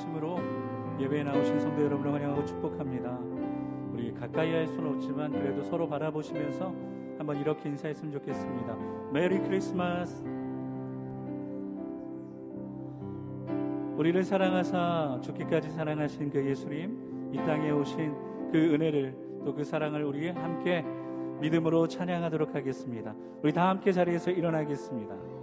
진심으로 예배에 나오신 성도 여러분을 환영하고 축복합니다. 우리 가까이 할 수는 없지만 그래도 서로 바라보시면서 한번 이렇게 인사했으면 좋겠습니다. 메리 크리스마스. 우리를 사랑하사 죽기까지 사랑하신 그 예수님, 이 땅에 오신 그 은혜를 또 그 사랑을 우리 함께 믿음으로 찬양하도록 하겠습니다. 우리 다 함께 자리에서 일어나겠습니다.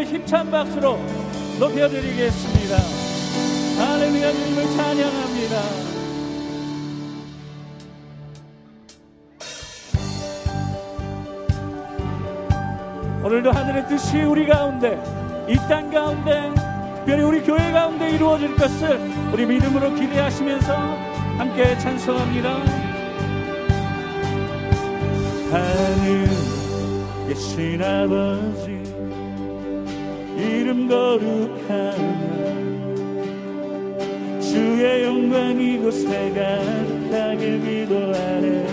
이름을 힘찬 박수로 높여드리겠습니다. 할렐루야 주님을 찬양합니다. 오늘도 하늘의 뜻이 우리 가운데 이 땅 가운데 특별히 우리 교회 가운데 이루어질 것을 우리 믿음으로 기대하시면서 함께 찬송합니다. 하늘 계신 아버지 이름 거룩하며 주의 영광 이곳에 가득하길 기도하네.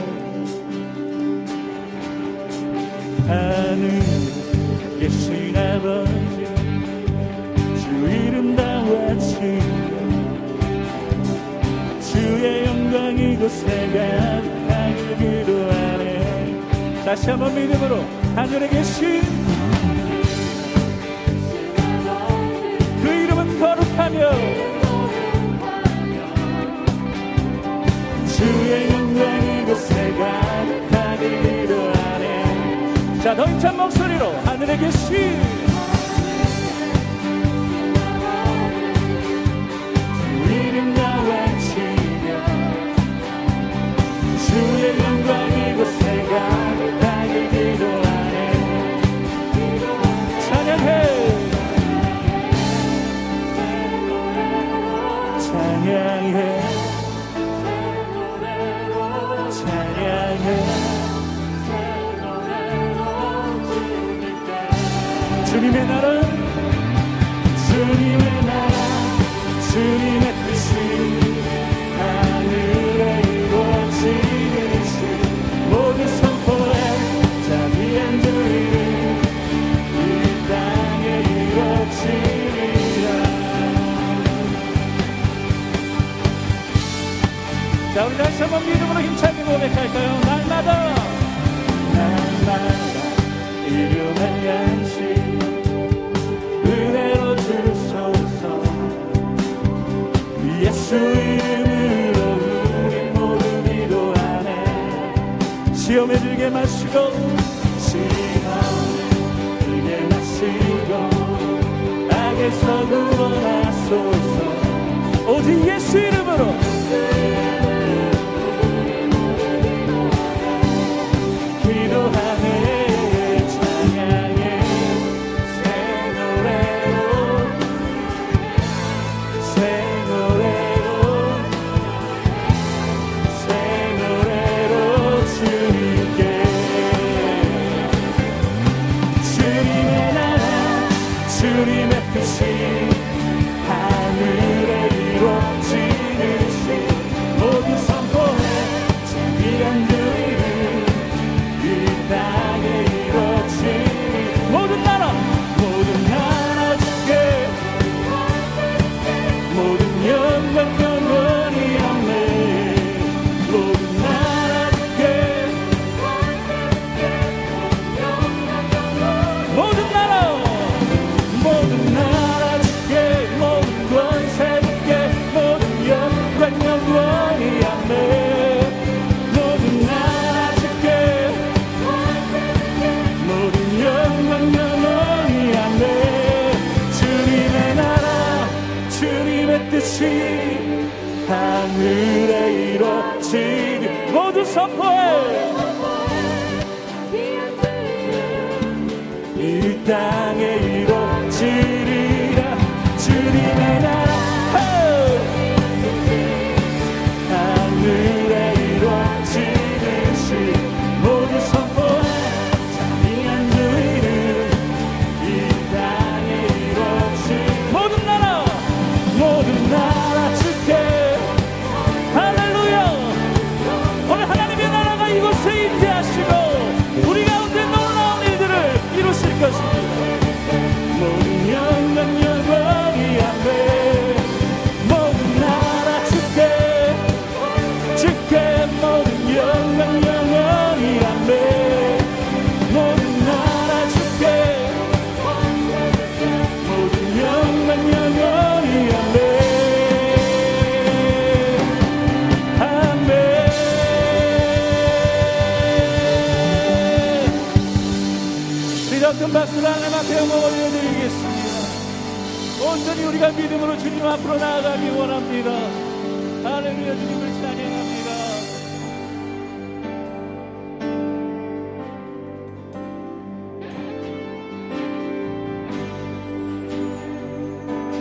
하늘 계신 아버지 주 이름 다 와치며 주의 영광 이곳에 가득하길 기도하네. 다시 한번 믿음으로 하늘에 계신 가득하길 기도하네. 자더 힘찬 목소리로 하늘에 계신 주님의 나라 주님의 나라 주님의 뜻이 하늘에 이루어지듯이 모든 선포에 자비한 주님 이 땅에 이루어지리라. 자 우리 다시 한번 믿음으로 힘차게 고백할까요? 날마다 날마다 일용할 양 go 큰 온전히 우리가 믿음으로 주님 앞으로 나아가기 원합니다. 할렐루야 주님을 찬양합니다.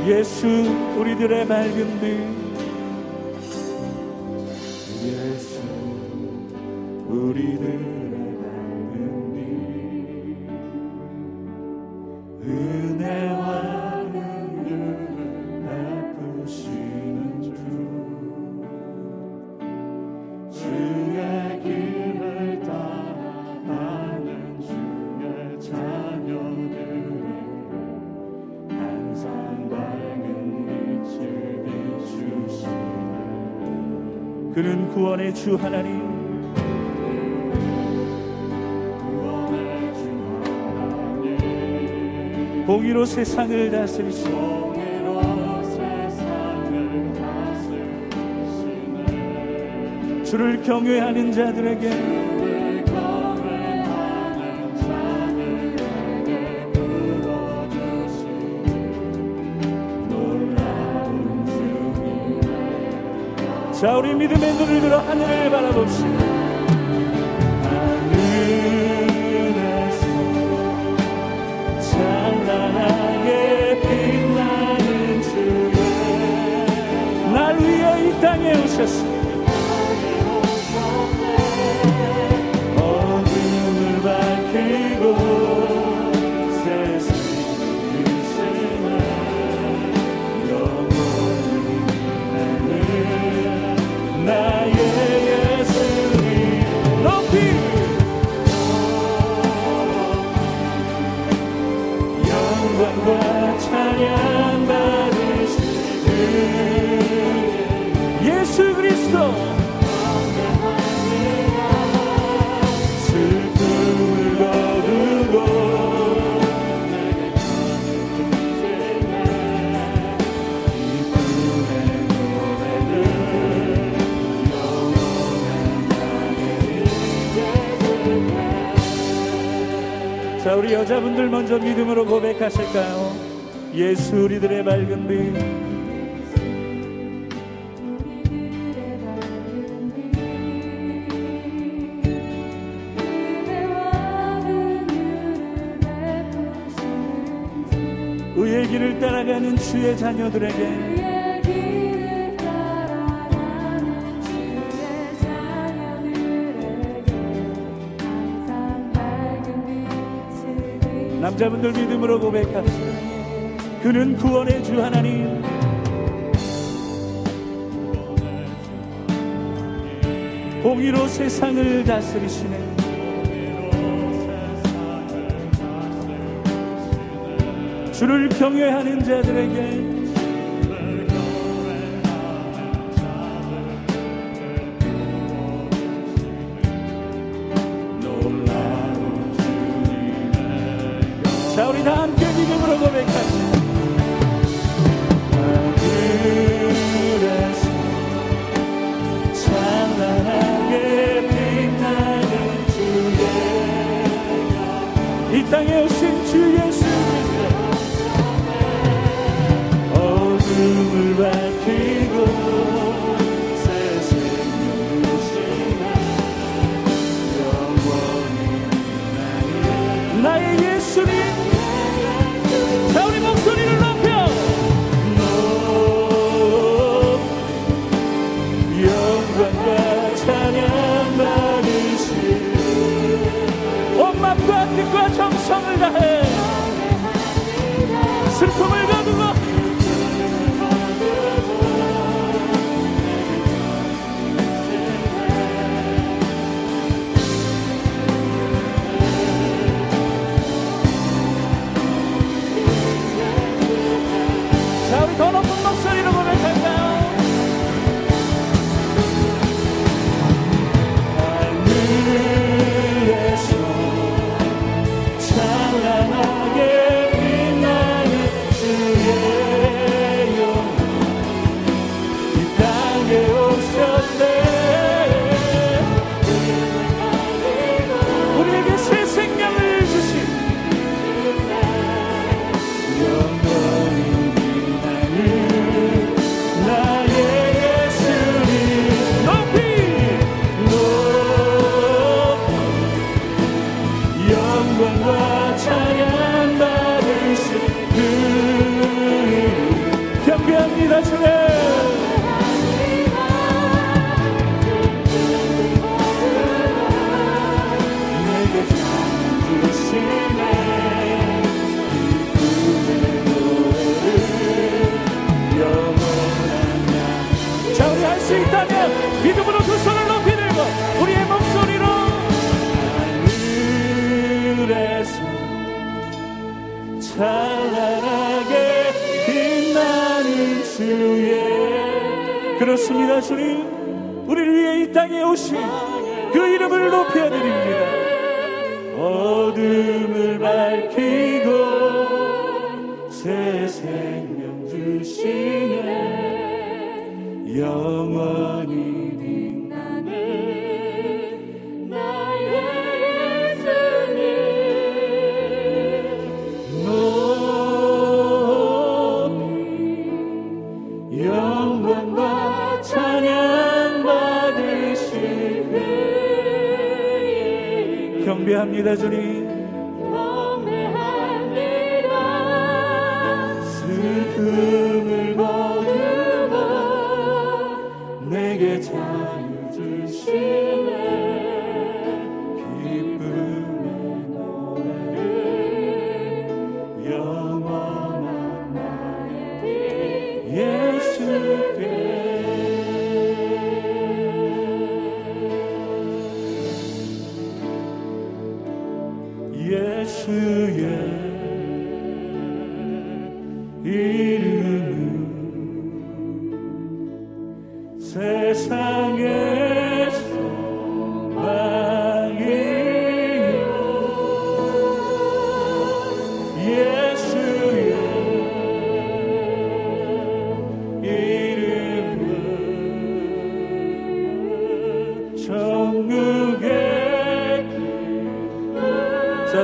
예수 우리들의 맑은 빛 예수 우리들 그는 구원의 주 하나님. 공의로 세상을 다스리시고 주를 경외하는 자들에게 자 우리 믿음의 눈을 들어 하늘을 바라봅시다. 하늘에서 찬란하게 빛나는 주의 날 위해 이 땅에 오셨습 우리 여자분들 먼저 믿음으로 고백하실까요? 예수 우리들의 밝은 빛. 의의 길을 따라가는 주의 자녀들에게 남자분들 믿음으로 고백합시다. 그는 구원의 주 하나님. 공의로 세상을 다스리시네. 주를 경외하는 자들에게 다 함께 믿음으로 고백합시다. 하늘에서 찬란하게 빛나는 주의 이 땅에 오신 주 예수 그리스도 어둠을 밝히고 什么 경배 나는 주의. 그렇습니다 주님. 우리를 위해 이 땅에 오신 그 이름을 높여 드립니다. 어둠을 밝히고 새 생명 주시네. 영원히 이름 경배합니다 주님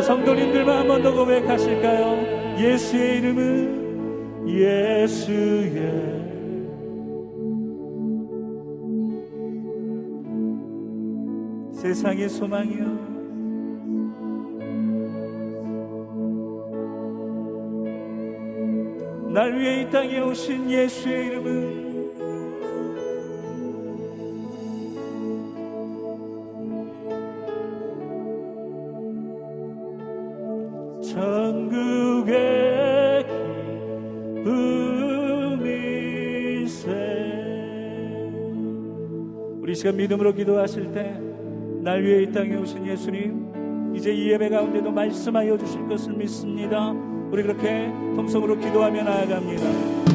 그 성도님들만 한 번 더 고백하실까요? 예수의 이름은 예수의 세상의 소망이요 날 위해 이 땅에 오신 예수의 이름은 천국의 기쁨이세. 우리 시간 믿음으로 기도하실 때 날 위해 이 땅에 오신 예수님 이제 이 예배 가운데도 말씀하여 주실 것을 믿습니다 우리 그렇게 통성으로 기도하며 나아갑니다